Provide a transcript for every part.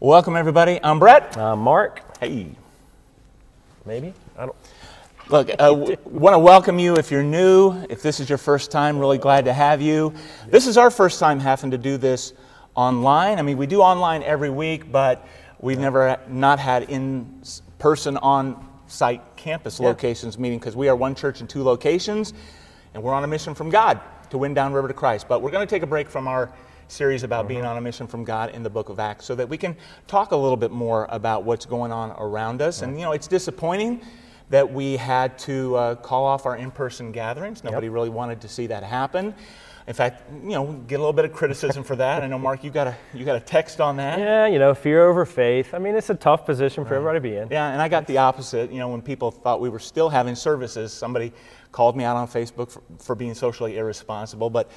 Welcome, everybody. I'm Brett. Uh, Mark, Hey. maybe? I don't. Look, I uh, want to welcome you if you're new. If this is your first time, really glad to have you. This is our first time having to do this online. I mean, we do online every week, but we've never not had in person on site campus locations meeting because we are one church in two locations and we're on a mission from God to win downriver to Christ. But we're going to take a break from our series about being on a mission from God in the book of Acts so that we can talk a little bit more about what's going on around us. And, you know, it's disappointing that we had to uh, call off our in person gatherings. Nobody really wanted to see that happen. In fact, you know, get a little bit of criticism for that. I know, Mark, you got a you got a text on that. Yeah, you know, fear over faith. I mean, it's a tough position for everybody to be in. Yeah, and I got the opposite. You know, when people thought we were still having services, somebody called me out on Facebook for, for being socially irresponsible. But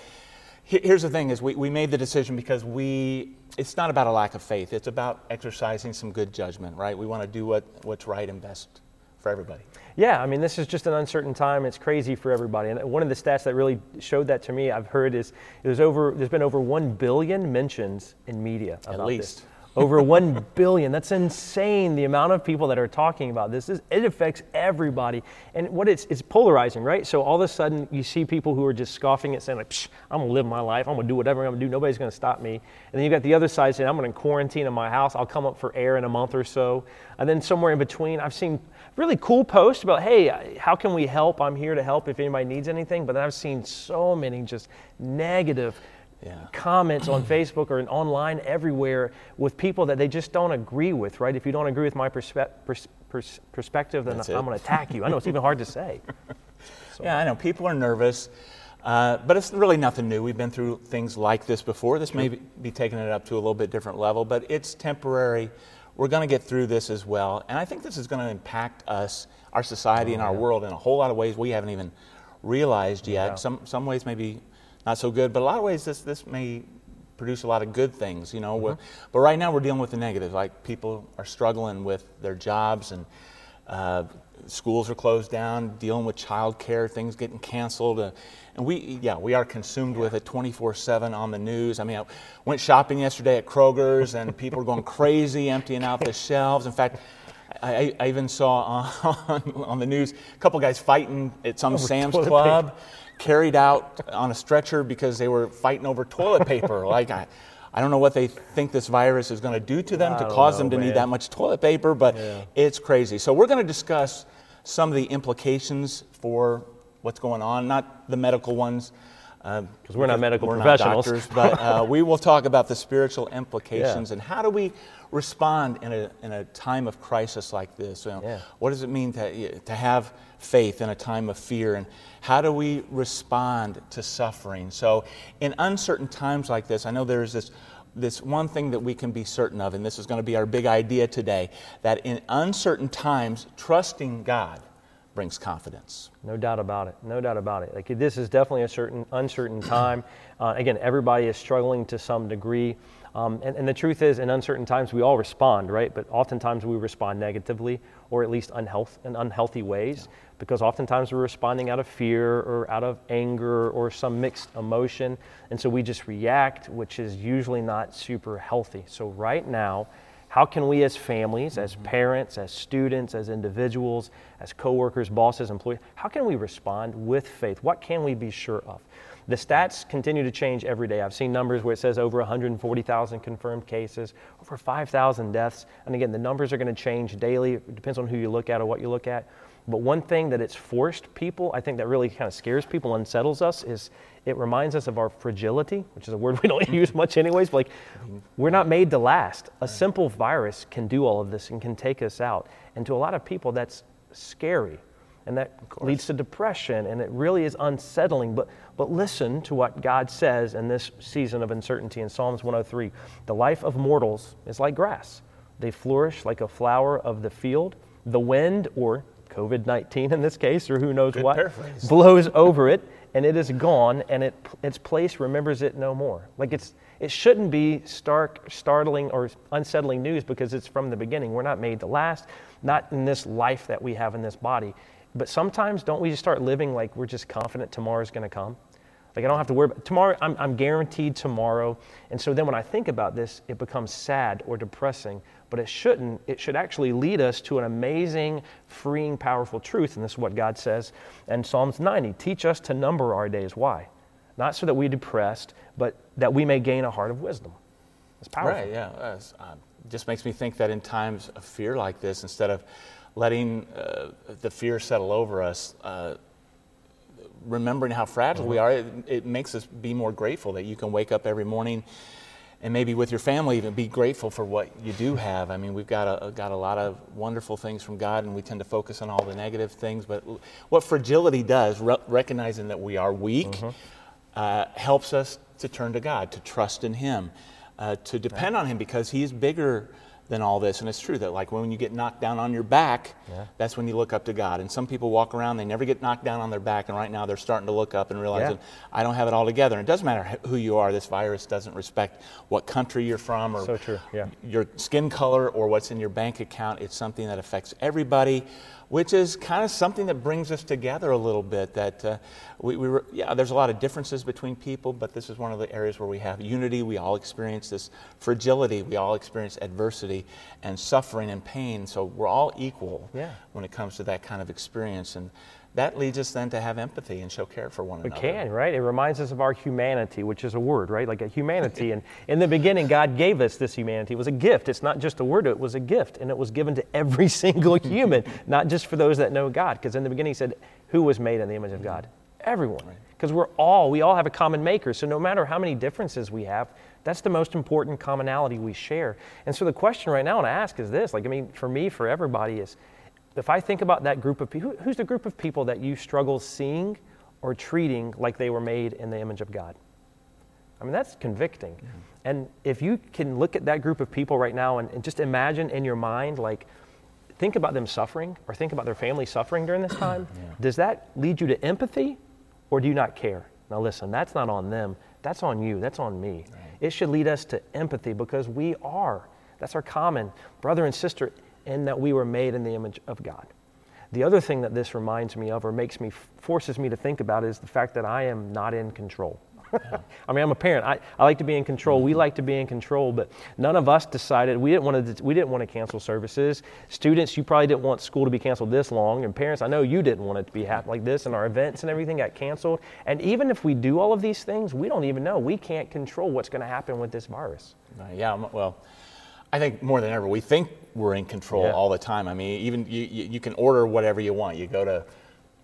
here's the thing: is we, we made the decision because we. It's not about a lack of faith. It's about exercising some good judgment, right? We want to do what, what's right and best for everybody. Yeah, I mean, this is just an uncertain time. It's crazy for everybody. And one of the stats that really showed that to me, I've heard, is there's over there's been over one billion mentions in media about least. this. Over one billion. That's insane. The amount of people that are talking about this. It affects everybody. And what it's it's polarizing, right? So all of a sudden you see people who are just scoffing it, saying like, "I'm gonna live my life. I'm gonna do whatever I'm gonna do. Nobody's gonna stop me." And then you've got the other side saying, "I'm gonna quarantine in my house. I'll come up for air in a month or so." And then somewhere in between, I've seen really cool posts about, "Hey, how can we help? I'm here to help if anybody needs anything." But then I've seen so many just negative Yeah. comments on Facebook or online everywhere with people that they just don't agree with, right? If you don't agree with my perspe- pers- pers- perspective, then That's I'm going to attack you. I know it's even hard to say. Yeah, I know. People are nervous, uh, but it's really nothing new. We've been through things like this before. This may be, taking it up to a little bit different level, but it's temporary. We're going to get through this as well. And I think this is going to impact us, our society, and our world in a whole lot of ways we haven't even realized yet. Yeah. Some, some ways maybe not so good, but a lot of ways this, this may produce a lot of good things, you know. We're- But right now we're dealing with the negatives. Like people are struggling with their jobs and uh, schools are closed down, dealing with childcare, things getting canceled. Uh, and we, yeah, we are consumed with it 24 7 on the news. I mean, I went shopping yesterday at Kroger's and people are going crazy, emptying out the shelves. In fact, I, I- even saw on, on the news a couple guys fighting at some Sam's toilet Club, carried out on a stretcher because they were fighting over toilet paper. like, I, I don't know what they think this virus is going to do to them I to cause know, them to need that much toilet paper, but it's crazy. So we're going to discuss some of the implications for what's going on, not the medical ones. Because we're not medical we're professionals. Not doctors, but uh, we will talk about the spiritual implications and how do we respond in a, in a time of crisis like this. You know, Yeah. What does it mean to, to have faith in a time of fear? And how do we respond to suffering? So, in uncertain times like this, I know there's this, this one thing that we can be certain of, and this is going to be our big idea today that in uncertain times, trusting God brings confidence. No doubt about it. No doubt about it. Like this is definitely a certain uncertain time. Uh, again, everybody is struggling to some degree. Um, and, and the truth is, in uncertain times, we all respond, right? But oftentimes we respond negatively or at least unhealth, in unhealthy ways because oftentimes we're responding out of fear or out of anger or some mixed emotion. And so we just react, which is usually not super healthy. So, right now, how can we as families, as mm-hmm. parents, as students, as individuals, as coworkers, bosses, employees, how can we respond with faith? What can we be sure of? The stats continue to change every day. I've seen numbers where it says over 140,000 confirmed cases, over 5,000 deaths. And again, the numbers are going to change daily. It depends on who you look at or what you look at. But one thing that it's forced people, I think that really kind of scares people, unsettles us, is it reminds us of our fragility, which is a word we don't mm-hmm. use much anyways. But like, mm-hmm. we're not made to last. A simple virus can do all of this and can take us out. And to a lot of people, that's scary. And that leads to depression, and it really is unsettling. But, but listen to what God says in this season of uncertainty in Psalms 103 The life of mortals is like grass, they flourish like a flower of the field. The wind, or COVID 19 in this case, or who knows Good what, paraphrase. blows over it, and it is gone, and it, its place remembers it no more. Like it's, it shouldn't be stark, startling, or unsettling news because it's from the beginning. We're not made to last, not in this life that we have in this body. But sometimes, don't we just start living like we're just confident tomorrow's going to come? Like I don't have to worry about tomorrow. I'm, I'm guaranteed tomorrow. And so then when I think about this, it becomes sad or depressing. But it shouldn't. It should actually lead us to an amazing, freeing, powerful truth. And this is what God says in Psalms 90 Teach us to number our days. Why? Not so that we're depressed, but that we may gain a heart of wisdom. It's powerful. Right, yeah. Uh, uh, just makes me think that in times of fear like this, instead of letting uh, the fear settle over us, uh, remembering how fragile we are, it, it, makes us be more grateful that you can wake up every morning and maybe with your family even be grateful for what you do have. I mean, we've got a, got a lot of wonderful things from God, and we tend to focus on all the negative things. But what fragility does, re- recognizing that we are weak, mm-hmm. uh, helps us to turn to God, to trust in Him, uh, to depend on Him because He's bigger than all this. And it's true that, like, when you get knocked down on your back, yeah. that's when you look up to God. And some people walk around, they never get knocked down on their back, and right now they're starting to look up and realize yeah. I don't have it all together. And it doesn't matter who you are, this virus doesn't respect what country you're from or so yeah. your skin color or what's in your bank account. It's something that affects everybody which is kind of something that brings us together a little bit. That uh, we, we were, yeah, there's a lot of differences between people, but this is one of the areas where we have unity. We all experience this fragility. We all experience adversity and suffering and pain. So we're all equal yeah. when it comes to that kind of experience. And that leads us then to have empathy and show care for one we another. We can, right? It reminds us of our humanity, which is a word, right? Like a humanity. and in the beginning, God gave us this humanity. It was a gift. It's not just a word, it was a gift. And it was given to every single human, not just for those that know God. Because in the beginning, He said, Who was made in the image of God? Everyone. Because we're all, we all have a common maker. So no matter how many differences we have, that's the most important commonality we share. And so the question right now I want to ask is this like, I mean, for me, for everybody, is if I think about that group of people, who's the group of people that you struggle seeing or treating like they were made in the image of God? I mean, that's convicting. And if you can look at that group of people right now and, and, just imagine in your mind, like, think about them suffering or think about their family suffering during this time, yeah. does that lead you to empathy or do you not care? Now, listen, that's not on them, that's on you, that's on me. Right. It should lead us to empathy because we are. That's our common brother and sister in that we were made in the image of God. The other thing that this reminds me of or makes me, forces me to think about is the fact that I am not in control. I mean, I'm a parent. I, I like to be in control. We like to be in control, but none of us decided we didn't want to. We didn't want to cancel services. Students, you probably didn't want school to be canceled this long, and parents, I know you didn't want it to be like this, and our events and everything got canceled. And even if we do all of these things, we don't even know. We can't control what's going to happen with this virus. Uh, yeah. Well, I think more than ever, we think we're in control yeah. all the time. I mean, even you, you, you, can order whatever you want. You go to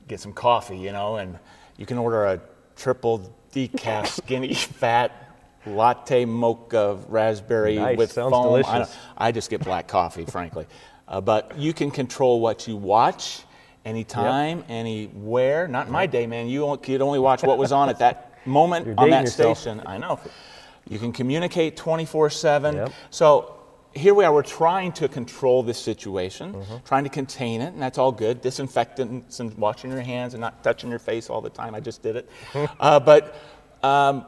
get some coffee, you know, and you can order a triple decaf skinny fat latte mocha raspberry nice. with Sounds foam. I, I just get black coffee, frankly. Uh, but you can control what you watch anytime, yep. anywhere. Not in my day, man. You could only watch what was on at that moment on that yourself. station. I know. You can communicate 24 yep. 7. So here we are, we're trying to control this situation, mm-hmm. trying to contain it, and that's all good. Disinfectants and washing your hands and not touching your face all the time. I just did it. uh, but um,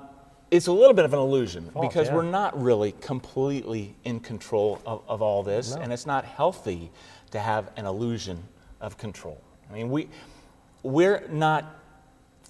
it's a little bit of an illusion Fault, because yeah. we're not really completely in control of, of all this, no. and it's not healthy to have an illusion of control. I mean, we, we're not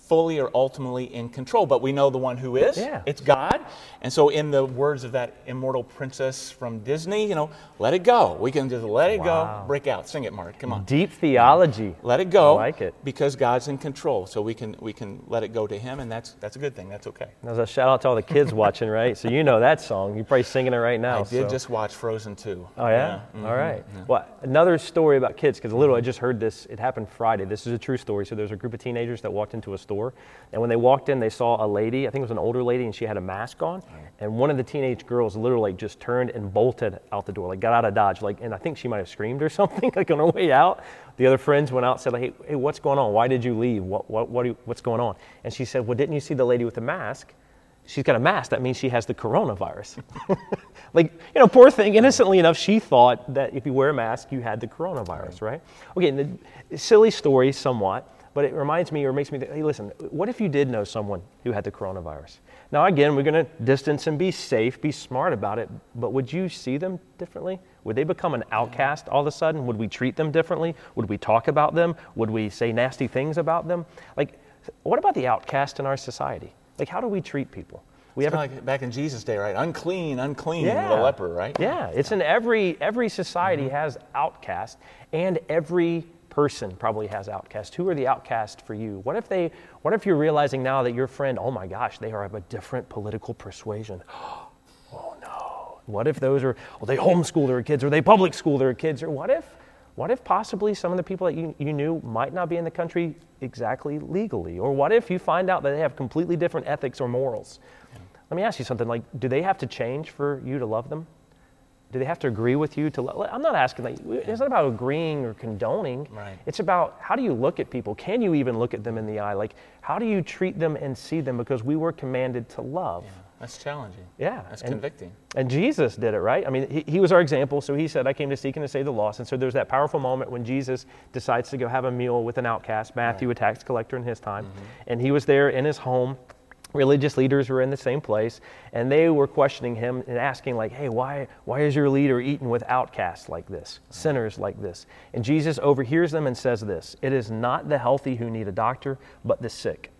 fully or ultimately in control, but we know the one who is. Yeah. It's God. And so, in the words of that immortal princess from Disney, you know, let it go. We can just let it wow. go, break out. Sing it, Mark. Come on. Deep theology. Let it go. I like it. Because God's in control. So we can we can let it go to Him, and that's that's a good thing. That's okay. There's a shout out to all the kids watching, right? So you know that song. You're probably singing it right now. I did so. just watch Frozen 2. Oh, yeah? yeah. Mm-hmm. All right. Yeah. Well, another story about kids, because a little, I just heard this. It happened Friday. This is a true story. So there's a group of teenagers that walked into a store, and when they walked in, they saw a lady, I think it was an older lady, and she had a mask on. And one of the teenage girls literally just turned and bolted out the door, like got out of Dodge. Like, and I think she might have screamed or something, like on her way out. The other friends went out and said, like, hey, hey, what's going on? Why did you leave? What, what, what you, what's going on? And she said, well, didn't you see the lady with the mask? She's got a mask. That means she has the coronavirus. like, you know, poor thing, innocently enough, she thought that if you wear a mask, you had the coronavirus, right? Okay, and the silly story somewhat but it reminds me or makes me think, hey, listen, what if you did know someone who had the coronavirus? Now, again, we're going to distance and be safe, be smart about it, but would you see them differently? Would they become an outcast all of a sudden? Would we treat them differently? Would we talk about them? Would we say nasty things about them? Like, what about the outcast in our society? Like, how do we treat people? We have like back in Jesus' day, right? Unclean, unclean, yeah. the leper, right? Yeah, it's in every every society mm-hmm. has outcast, and every person probably has outcast. Who are the outcasts for you? What if they? What if you're realizing now that your friend, oh my gosh, they are of a different political persuasion? oh no. What if those are? Well, they homeschool their kids, or they public school their kids, or what if? What if possibly some of the people that you, you knew might not be in the country exactly legally? Or what if you find out that they have completely different ethics or morals? Let me ask you something like, do they have to change for you to love them? Do they have to agree with you to love? I'm not asking, like, it's not about agreeing or condoning. Right. It's about how do you look at people? Can you even look at them in the eye? Like, how do you treat them and see them? Because we were commanded to love. Yeah, that's challenging. Yeah. That's and, convicting. And Jesus did it, right? I mean, he, he was our example. So he said, I came to seek and to save the lost. And so there's that powerful moment when Jesus decides to go have a meal with an outcast, Matthew, right. a tax collector in his time. Mm-hmm. And he was there in his home religious leaders were in the same place and they were questioning him and asking like hey why, why is your leader eating with outcasts like this sinners like this? And jesus overhears them and says this it is not the healthy who need a doctor but the sick.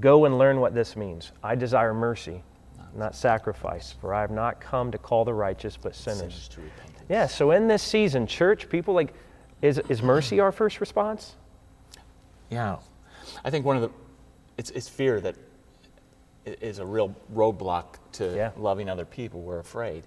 Go and learn what this means. I desire mercy not sacrifice for i have not come to call the righteous but sinners. Yeah so in this season church people like is, is mercy our first response? Yeah. I think one of the it's, it's fear that is a real roadblock to yeah. loving other people. We're afraid.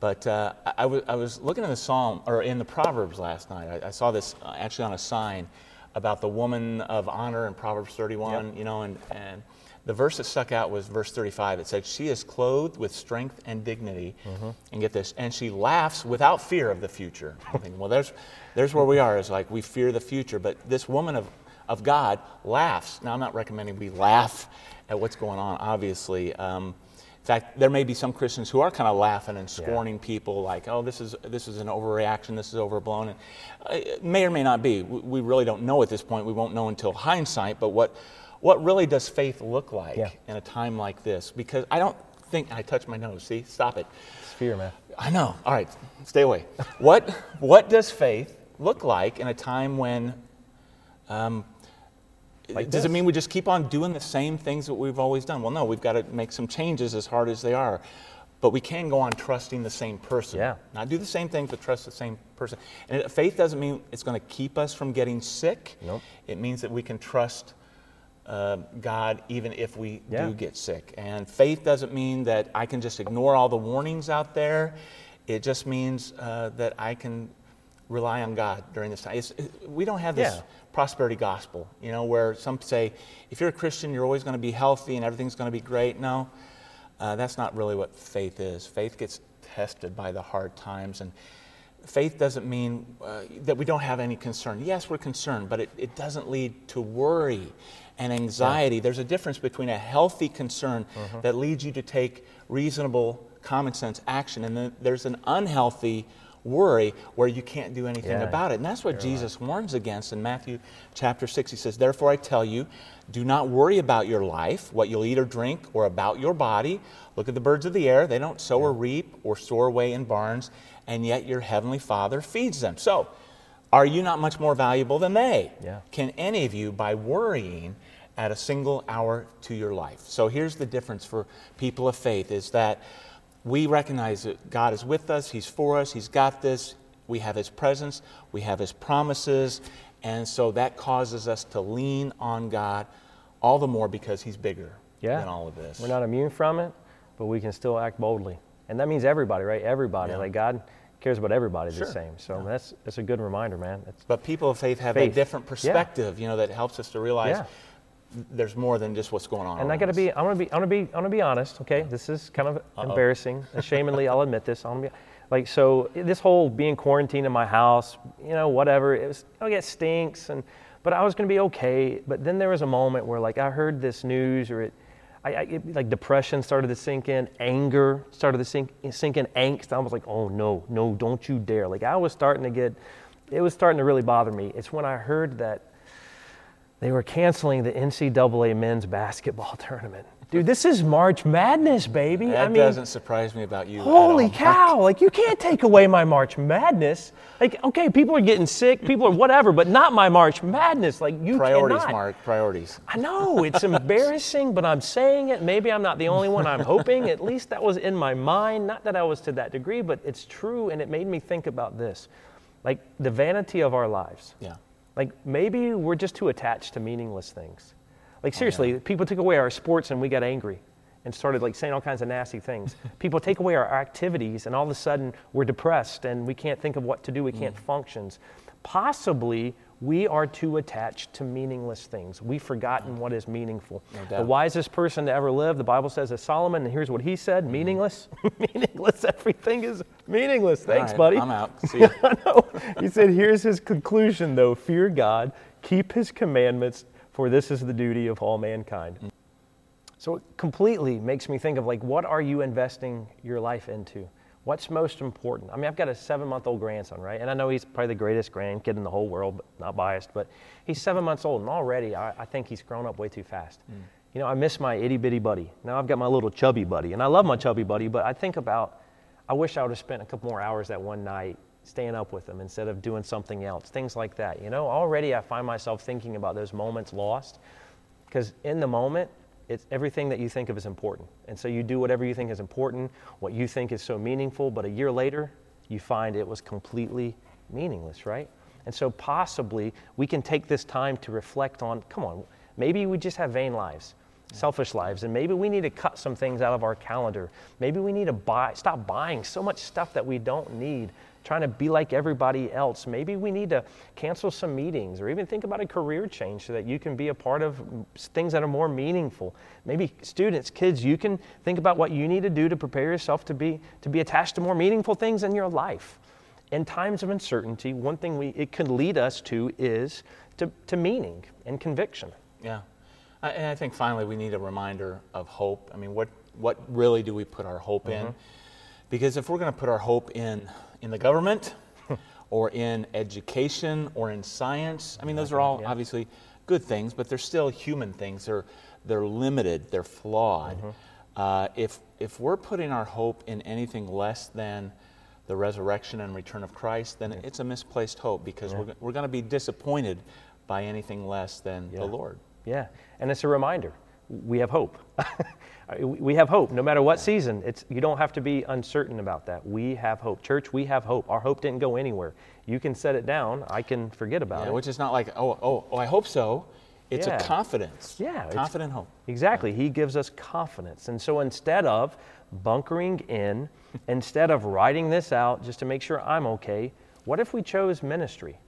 But uh, I, w- I was looking in the Psalm or in the Proverbs last night. I, I saw this uh, actually on a sign about the woman of honor in Proverbs 31. Yep. You know, and, and the verse that stuck out was verse 35. It said, "She is clothed with strength and dignity." Mm-hmm. And get this, and she laughs without fear of the future. I think, well, there's there's where we are. Is like we fear the future, but this woman of of God laughs. Now, I'm not recommending we laugh at what's going on, obviously. Um, in fact, there may be some Christians who are kind of laughing and scorning yeah. people, like, "Oh, this is this is an overreaction. This is overblown." And uh, it may or may not be. We, we, really don't know at this point. We won't know until hindsight. But what what really does faith look like yeah. in a time like this? Because I don't think I touched my nose. See, stop it. It's fear, man. I know. All right, stay away. what what does faith look like in a time when um, like Does it mean we just keep on doing the same things that we've always done? Well, no, we've got to make some changes as hard as they are. But we can go on trusting the same person. Yeah. Not do the same things, but trust the same person. And faith doesn't mean it's going to keep us from getting sick. Nope. It means that we can trust uh, God even if we yeah. do get sick. And faith doesn't mean that I can just ignore all the warnings out there. It just means uh, that I can rely on God during this time. It's, we don't have this yeah. prosperity gospel, you know, where some say, if you're a Christian, you're always going to be healthy and everything's going to be great. No, uh, that's not really what faith is. Faith gets tested by the hard times. And faith doesn't mean uh, that we don't have any concern. Yes, we're concerned, but it, it doesn't lead to worry and anxiety. Yeah. There's a difference between a healthy concern mm-hmm. that leads you to take reasonable, common sense action, and then there's an unhealthy worry where you can't do anything yeah, about it. And that's what Jesus right. warns against in Matthew chapter 6. He says, Therefore I tell you, do not worry about your life, what you'll eat or drink, or about your body. Look at the birds of the air. They don't sow yeah. or reap or store away in barns, and yet your heavenly Father feeds them. So, are you not much more valuable than they? Yeah. Can any of you, by worrying, add a single hour to your life? So here's the difference for people of faith is that we recognize that God is with us, He's for us, He's got this. We have His presence, we have His promises, and so that causes us to lean on God all the more because He's bigger yeah. than all of this. We're not immune from it, but we can still act boldly. And that means everybody, right? Everybody. Yeah. Like God cares about everybody sure. the same. So yeah. that's, that's a good reminder, man. That's but people of faith have faith. a different perspective, yeah. you know, that helps us to realize there's more than just what's going on. And I got to be, I'm gonna be, I'm gonna be, I'm gonna be honest. Okay, this is kind of Uh-oh. embarrassing. Ashamedly, I'll admit this. I'm gonna be, like, so this whole being quarantined in my house, you know, whatever. It was, oh, it stinks, and but I was gonna be okay. But then there was a moment where, like, I heard this news, or it, I, I it, like depression started to sink in, anger started to sink, sink in, angst. I was like, oh no, no, don't you dare! Like, I was starting to get, it was starting to really bother me. It's when I heard that they were canceling the NCAA men's basketball tournament. Dude, this is March Madness, baby. That I mean, doesn't surprise me about you. Holy cow! Like you can't take away my March Madness. Like okay, people are getting sick, people are whatever, but not my March Madness. Like you Priorities, cannot. Mark. Priorities. I know it's embarrassing, but I'm saying it. Maybe I'm not the only one. I'm hoping at least that was in my mind. Not that I was to that degree, but it's true, and it made me think about this, like the vanity of our lives. Yeah. Like maybe we're just too attached to meaningless things. Oh, Like seriously, people took away our sports and we got angry and started like saying all kinds of nasty things. people take away our activities and all of a sudden we're depressed and we can't think of what to do, we Mm. can't function. Possibly we are too attached to meaningless things. We've forgotten what is meaningful. No the wisest person to ever live, the Bible says, is Solomon, and here's what he said mm-hmm. meaningless. meaningless. Everything is meaningless. Thanks, right, buddy. I'm out. See know. He said, here's his conclusion, though fear God, keep his commandments, for this is the duty of all mankind. Mm. So it completely makes me think of like, what are you investing your life into? What's most important? I mean, I've got a seven month old grandson, right? And I know he's probably the greatest grandkid in the whole world, but not biased, but he's seven months old, and already I, I think he's grown up way too fast. Mm. You know, I miss my itty bitty buddy. Now I've got my little chubby buddy, and I love my chubby buddy, but I think about, I wish I would have spent a couple more hours that one night staying up with him instead of doing something else, things like that. You know, already I find myself thinking about those moments lost because in the moment, it's everything that you think of is important. And so you do whatever you think is important, what you think is so meaningful, but a year later, you find it was completely meaningless, right? And so possibly we can take this time to reflect on come on, maybe we just have vain lives. Selfish lives, and maybe we need to cut some things out of our calendar. Maybe we need to buy, stop buying so much stuff that we don't need, trying to be like everybody else. Maybe we need to cancel some meetings or even think about a career change so that you can be a part of things that are more meaningful. Maybe students, kids, you can think about what you need to do to prepare yourself to be to be attached to more meaningful things in your life. In times of uncertainty, one thing we it can lead us to is to, to meaning and conviction. Yeah. I- And I think finally we need a reminder of hope. I mean, what, what really do we put our hope Mm-hmm. in? Because if we're going to put our hope in, in the government or in education or in science, I mean, those are all Yeah. obviously good things, but they're still human things. They're, they're limited, they're flawed. Mm-hmm. Uh, if, if we're putting our hope in anything less than the resurrection and return of Christ, then it's a misplaced hope because we're, we're going to be disappointed by anything less than Yeah. the Lord. Yeah, and it's a reminder. We have hope. we have hope no matter what season. It's you don't have to be uncertain about that. We have hope. Church, we have hope. Our hope didn't go anywhere. You can set it down. I can forget about Yeah, it. which is not like, oh, oh, oh, I hope so. It's Yeah. a confidence. Yeah, it's- Confident hope. Exactly. He gives us confidence. And so instead of bunkering in, instead of writing this out just to make sure I'm okay, what if we chose ministry?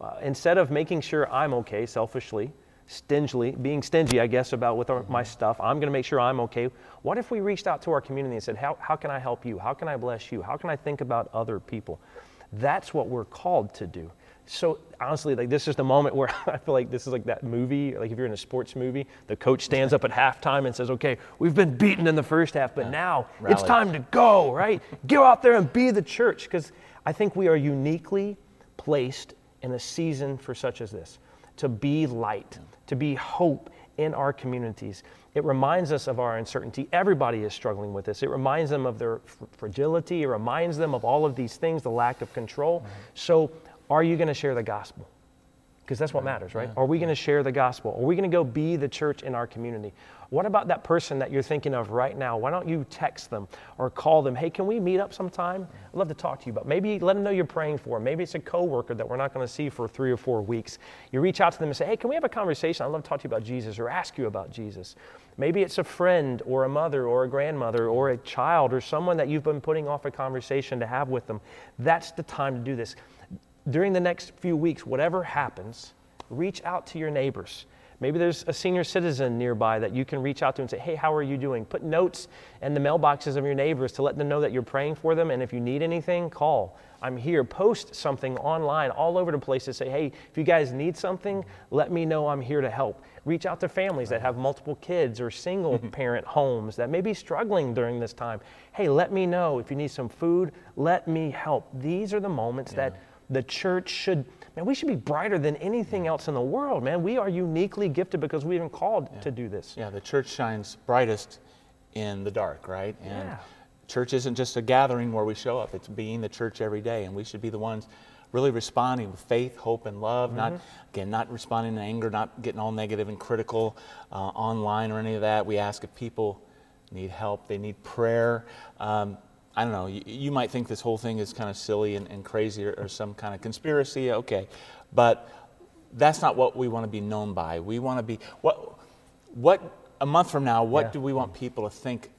Uh, instead of making sure I'm okay selfishly, stingily, being stingy, I guess, about with our, my stuff, I'm going to make sure I'm okay. What if we reached out to our community and said, how, how can I help you? How can I bless you? How can I think about other people? That's what we're called to do. So honestly, like this is the moment where I feel like this is like that movie, like if you're in a sports movie, the coach stands up at halftime and says, "Okay, we've been beaten in the first half, but now it's time to go, right? Go out there and be the church." Because I think we are uniquely placed in a season for such as this, to be light, to be hope in our communities. It reminds us of our uncertainty. Everybody is struggling with this. It reminds them of their fr- fragility. It reminds them of all of these things, the lack of control. Mm-hmm. So, are you going to share the gospel? Because that's what matters, right? Are we going to share the gospel? Are we going to go be the church in our community? What about that person that you're thinking of right now? Why don't you text them or call them? Hey, can we meet up sometime? I'd love to talk to you about. Maybe let them know you're praying for. 'em. Maybe it's a coworker that we're not going to see for three or four weeks. You reach out to them and say, Hey, can we have a conversation? I'd love to talk to you about Jesus or ask you about Jesus. Maybe it's a friend or a mother or a grandmother or a child or someone that you've been putting off a conversation to have with them. That's the time to do this during the next few weeks, whatever happens, reach out to your neighbors. Maybe there's a senior citizen nearby that you can reach out to and say, Hey, how are you doing? Put notes in the mailboxes of your neighbors to let them know that you're praying for them. And if you need anything, call. I'm here. Post something online all over the place to say, Hey, if you guys need something, let me know I'm here to help. Reach out to families that have multiple kids or single mm-hmm. parent homes that may be struggling during this time. Hey, let me know if you need some food. Let me help. These are the moments that the church should, man, we should be brighter than anything else in the world, man. We are uniquely gifted because we've been called to do this. Yeah, the church shines brightest in the dark, right? And Yeah. church isn't just a gathering where we show up, it's being the church every day. And we should be the ones really responding with faith, hope, and love. Not, again, not responding in anger, not getting all negative and critical uh, online or any of that. We ask if people need help, they need prayer. Um, I don't know, you, you might think this whole thing is kind of silly and, and crazy or, or some kind of conspiracy, okay. But that's not what we want to be known by. We want to be, what, what, a month from now, what Yeah. do we want people to think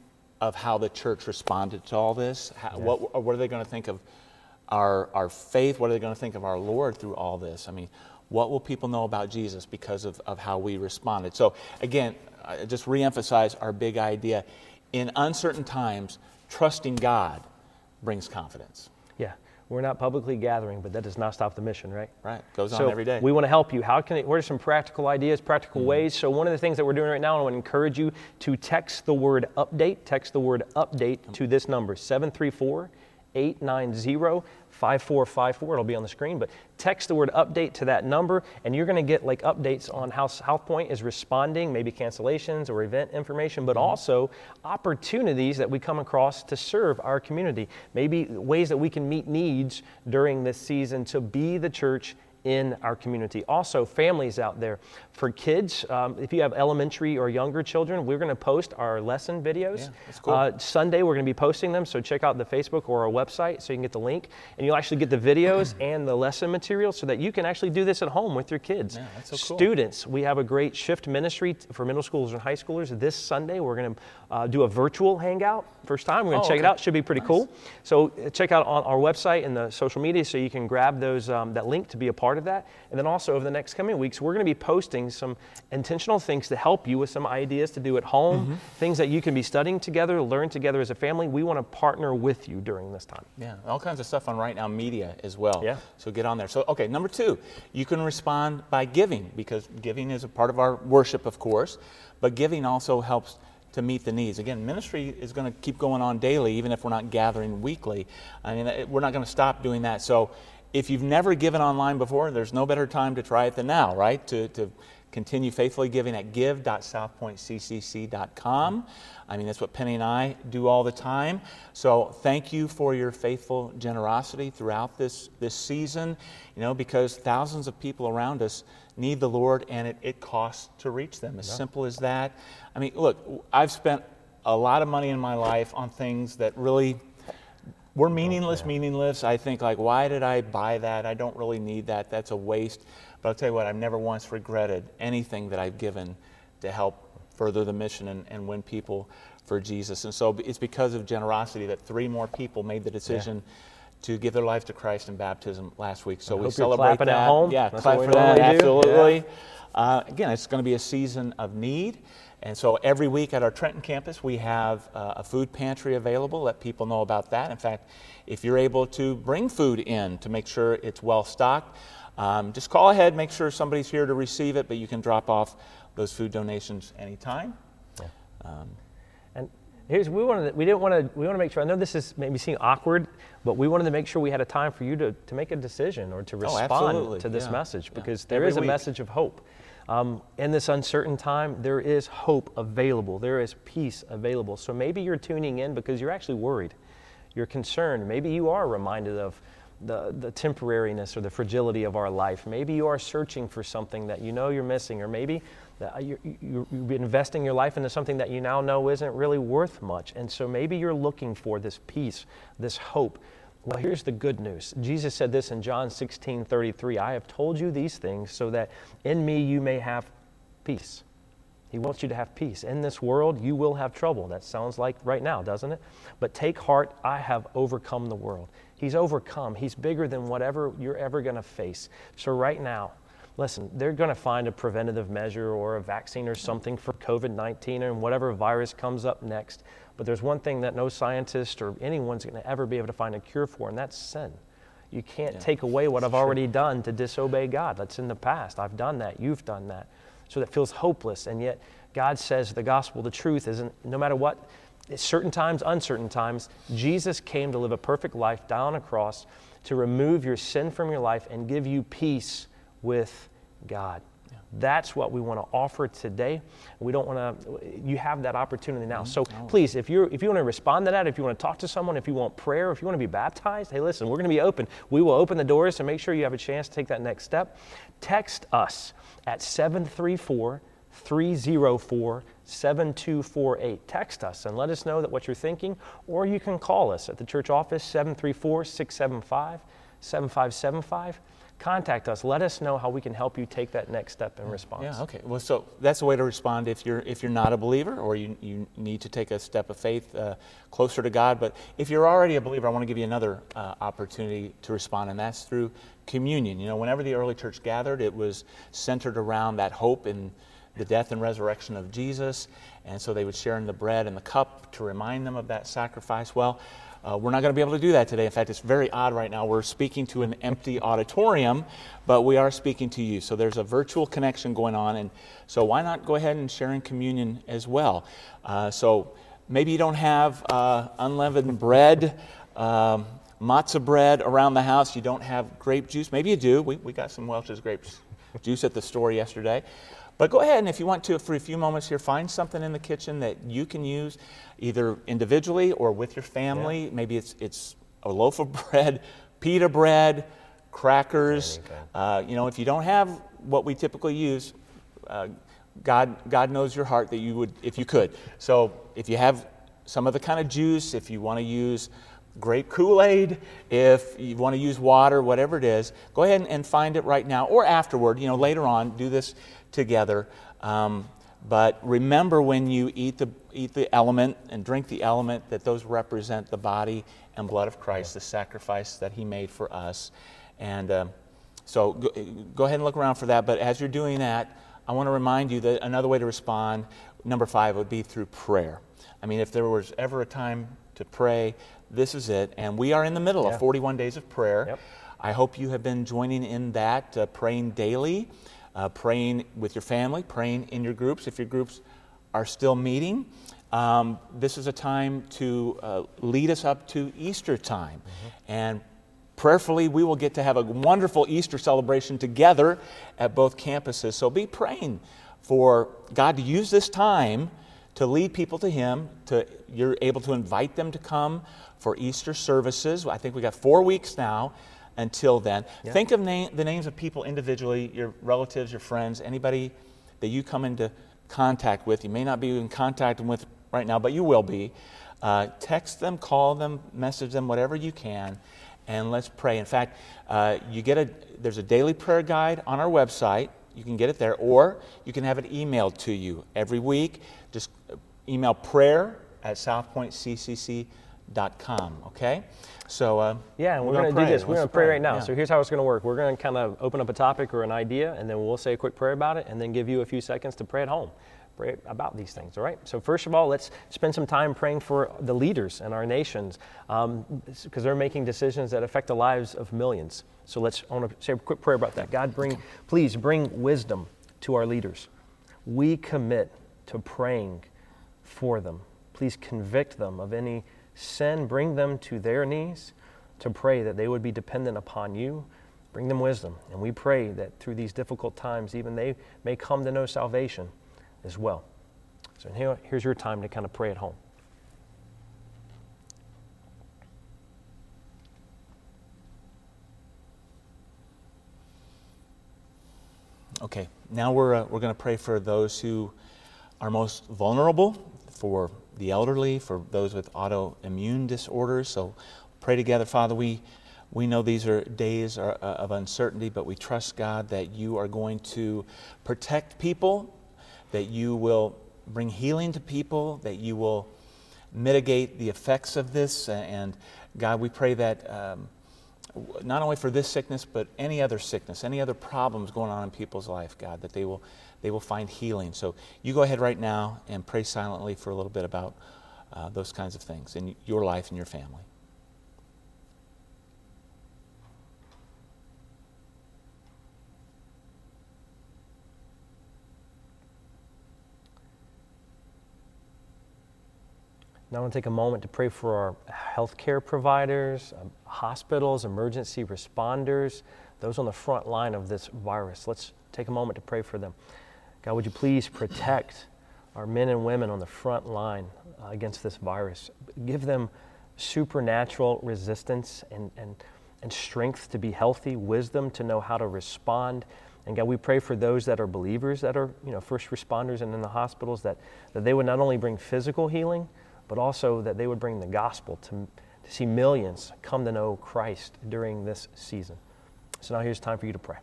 of how the church responded to all this? How, what, what are they going to think of our, our faith? What are they going to think of our Lord through all this? I mean, what will people know about Jesus because of, of how we responded? So, again, I just reemphasize our big idea. In uncertain times, trusting God brings confidence. Yeah. We're not publicly gathering, but that does not stop the mission, right? Right. Goes on every day. We want to help you. How can it, what are some practical ideas, practical Mm-hmm. ways? So one of the things that we're doing right now, I want to encourage you to text the word update. Text the word update to this number, 734 890 5454. It'll be on the screen, but text the word update to that number, and you're going to get like updates on how South Point is responding, maybe cancellations or event information, but mm-hmm. also opportunities that we come across to serve our community. Maybe ways that we can meet needs during this season to be the church in our community. Also, families out there. For kids, um, if you have elementary or younger children, we're going to post our lesson videos. Yeah, that's cool. Uh, Sunday, we're going to be posting them, so check out the Facebook or our website so you can get the link. And you'll actually get the videos and the lesson material so that you can actually do this at home with your kids. Yeah, that's so cool. Students, we have a great shift ministry for middle schoolers and high schoolers. This Sunday, we're going to uh, do a virtual hangout. First time, we're going to Oh, check it out. Should be pretty cool. So uh, check out on our website and the social media so you can grab those um, that link to be a part of that. And then also over the next coming weeks, we're going to be posting some intentional things to help you with some ideas to do at home, Mm-hmm. things that you can be studying together, learn together as a family. We want to partner with you during this time. Yeah, all kinds of stuff on Right Now Media as well. Yeah. So get on there. So, okay, number two, you can respond by giving because giving is a part of our worship, of course, but giving also helps to meet the needs. Again, ministry is going to keep going on daily, even if we're not gathering weekly. I mean, we're not going to stop doing that. So, if you've never given online before, there's no better time to try it than now, right? To, to continue faithfully giving at give.southpointccc.com. I mean, that's what Penny and I do all the time. So thank you for your faithful generosity throughout this, this season, you know, because thousands of people around us need the Lord and it, it costs to reach them. As simple as that. I mean, look, I've spent a lot of money in my life on things that really were oh, meaningless, meaningless. I think, like, why did I buy that? I don't really need that. That's a waste. But I'll tell you what, I've never once regretted anything that I've given to help further the mission and, and win people for Jesus. And so it's because of generosity that three more people made the decision to give their life to Christ in baptism last week. So we hope you're celebrate clapping at that. home. Yeah, That's clap for that. Absolutely. Uh, again, it's going to be a season of need. And so every week at our Trenton campus, we have uh, a food pantry available. Let people know about that. In fact, if you're able to bring food in to make sure it's well stocked, um, just call ahead, make sure somebody's here to receive it, but you can drop off those food donations anytime. And here's we wanted to, we didn't want to we want to make sure I know this is maybe seem awkward, but we wanted to make sure we had a time for you to, to make a decision or to respond Oh, to this Yeah. message Yeah. because there Every is a week. message of hope. Um, in this uncertain time, there is hope available. There is peace available. So maybe you're tuning in because you're actually worried. You're concerned. Maybe you are reminded of the, the temporariness or the fragility of our life. Maybe you are searching for something that you know you're missing, or maybe uh, you're, you've been investing your life into something that you now know isn't really worth much. And so maybe you're looking for this peace, this hope. Well, here's the good news. Jesus said this in John 16 33 I have told you these things so that in me you may have peace. He wants you to have peace. In this world, you will have trouble. That sounds like right now, doesn't it? But take heart, I have overcome the world. He's overcome. He's bigger than whatever you're ever going to face. So, right now, listen, they're going to find a preventative measure or a vaccine or something for COVID 19 and whatever virus comes up next. But there's one thing that no scientist or anyone's going to ever be able to find a cure for, and that's sin. You can't take away what I've already done to disobey God. That's in the past. I've done that. You've done that. So that feels hopeless. And yet, God says the gospel, the truth, isn't no matter what certain times, uncertain times, Jesus came to live a perfect life, die on a cross, to remove your sin from your life and give you peace with God. That's what we want to offer today. We don't want to, you have that opportunity now. Mm-hmm. So Oh. please, if, you're, if you want to respond to that, if you want to talk to someone, if you want prayer, if you want to be baptized, hey, listen, we're going to be open. We will open the doors to make sure you have a chance to take that next step. Text us at 734 304 7248. Text us and let us know that what you're thinking, or you can call us at the church office 734 675 7575. Contact us. Let us know how we can help you take that next step in response. Yeah, okay. Well, so that's a way to respond if you're if you're not a believer or you, you need to take a step of faith uh, closer to God. But if you're already a believer, I want to give you another uh, opportunity to respond, and that's through communion. You know, whenever the early church gathered, it was centered around that hope in the death and resurrection of Jesus, and so they would share in the bread and the cup to remind them of that sacrifice. Well. Uh, we're not going to be able to do that today. In fact, it's very odd right now. We're speaking to an empty auditorium, but we are speaking to you. So there's a virtual connection going on. And so why not go ahead and share in communion as well? Uh, so maybe you don't have uh, unleavened bread, um, matzah bread around the house. You don't have grape juice. Maybe you do. We, we got some Welch's grape juice at the store yesterday. But go ahead and if you want to, for a few moments here, find something in the kitchen that you can use either individually or with your family. Yeah. Maybe it's, it's a loaf of bread, pita bread, crackers. Uh, you know, if you don't have what we typically use, uh, God, God knows your heart that you would, if you could. So if you have some of the kind of juice, if you want to use grape Kool Aid, if you want to use water, whatever it is, go ahead and, and, find it right now or afterward, you know, later on, do this together. Um, but remember when you eat the, eat the element and drink the element that those represent the body and blood of Christ, the sacrifice that He made for us. And um, so go, go ahead and look around for that. But as you're doing that, I want to remind you that another way to respond, number five, would be through prayer. I mean, if there was ever a time to pray, this is it. And we are in the middle Yeah. of 41 days of prayer. Yep. I hope you have been joining in that, uh, praying daily, uh, praying with your family, praying in your groups if your groups are still meeting. Um, this is a time to uh, lead us up to Easter time. And prayerfully, we will get to have a wonderful Easter celebration together at both campuses. So be praying for God to use this time to lead people to Him. To you're able to invite them to come for Easter services. I think we got four weeks now until then. Think of na- the names of people individually, your relatives, your friends, anybody that you come into contact with. You may not be in contact with right now, but you will be. Uh, text them, call them, message them, whatever you can, and let's pray. In fact, uh, you get a there's a daily prayer guide on our website. You can get it there, or you can have it emailed to you every week. Just email prayer at southpointccc.com. Okay, so uh, Yeah, and we're, gonna going to do this. We're going to pray right now. Yeah. So here's how it's going to work. We're going to kind of open up a topic or an idea, and then we'll say a quick prayer about it, and then give you a few seconds to pray at home. Pray about these things, all right? So, first of all, let's spend some time praying for the leaders in our nations because they're making decisions that affect the lives of millions. So, let's, I want to say a quick prayer about that. God, bring, please bring wisdom to our leaders. We commit to praying for them. Please convict them of any sin, bring them to their knees to pray that they would be dependent upon you. Bring them wisdom. And we pray that through these difficult times, even they may come to know salvation as well. So here, here's your time to kind of pray at home. Okay, now we're, uh, we're going to pray for those who are most vulnerable, for the elderly, for those with autoimmune disorders. So pray together, Father. We, we know these are days uh, of uncertainty, but we trust, God, that you are going to protect people, that you will bring healing to people, that you will mitigate the effects of this. And God, we pray that. Um, not only for this sickness, but any other sickness, any other problems going on in people's life, God, that they will, they will find healing. So you go ahead right now and pray silently for a little bit about uh, those kinds of things in your life and your family. Now, I want to take a moment to pray for our healthcare providers, um, hospitals, emergency responders, those on the front line of this virus. Let's take a moment to pray for them. God, would you please protect our men and women on the front line uh, against this virus? Give them supernatural resistance and, and, and strength to be healthy, wisdom to know how to respond. And God, we pray for those that are believers that are, you know, first responders and in the hospitals that, that they would not only bring physical healing, but also that they would bring the gospel to, to see millions come to know Christ during this season. So now here's time for you to pray.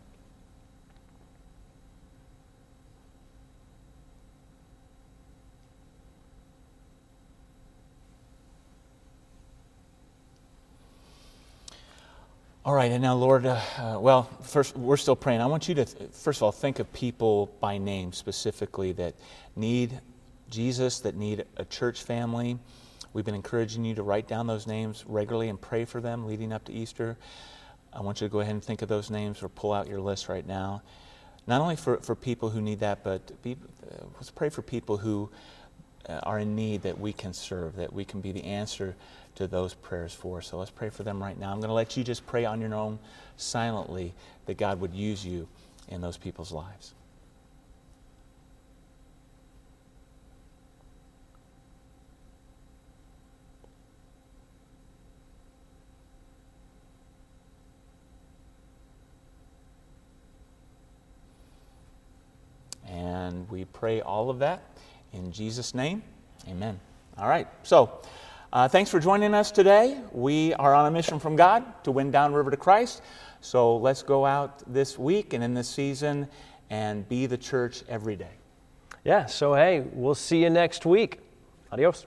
All right, and now, Lord, uh, uh, well, first, we're still praying. I want you to, first of all, think of people by name specifically that need Jesus that need a church family. We've been encouraging you to write down those names regularly and pray for them leading up to Easter. I want you to go ahead and think of those names or pull out your list right now. Not only for, for people who need that, but be, uh, let's pray for people who Uh, are in need that we can serve, that we can be the answer to those prayers for. So let's pray for them right now. I'm going to let you just pray on your own silently that God would use you in those people's lives. And we pray all of that in Jesus' name. Amen. All right. So, uh, thanks for joining us today. We are on a mission from God to win downriver to Christ. So, let's go out this week and in this season and be the church every day. Yeah. So, hey, we'll see you next week. Adios.